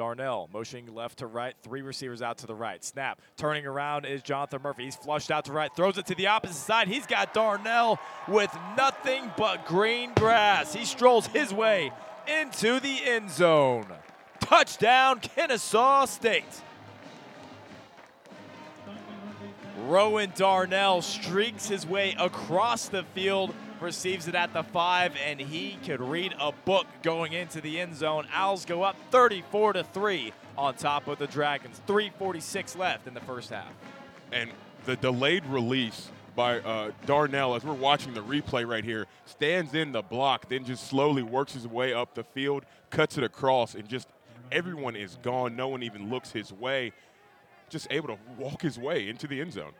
Darnell motioning left to right, three receivers out to the right. Snap, turning around is Jonathan Murphy. He's flushed out to right, throws it to the opposite side. He's got Darnell with nothing but green grass. He strolls his way into the end zone. Touchdown, Kennesaw State. Rowan Darnell streaks his way across the field, receives it at the five, and he could read a book going into the end zone. Owls go up 34 to 3 on top of the Dragons. 346 left in the first half. And the delayed release by uh, Darnell, as we're watching the replay right here, stands in the block, then just slowly works his way up the field, cuts it across, and just everyone is gone. No one even looks his way. Just able to walk his way into the end zone.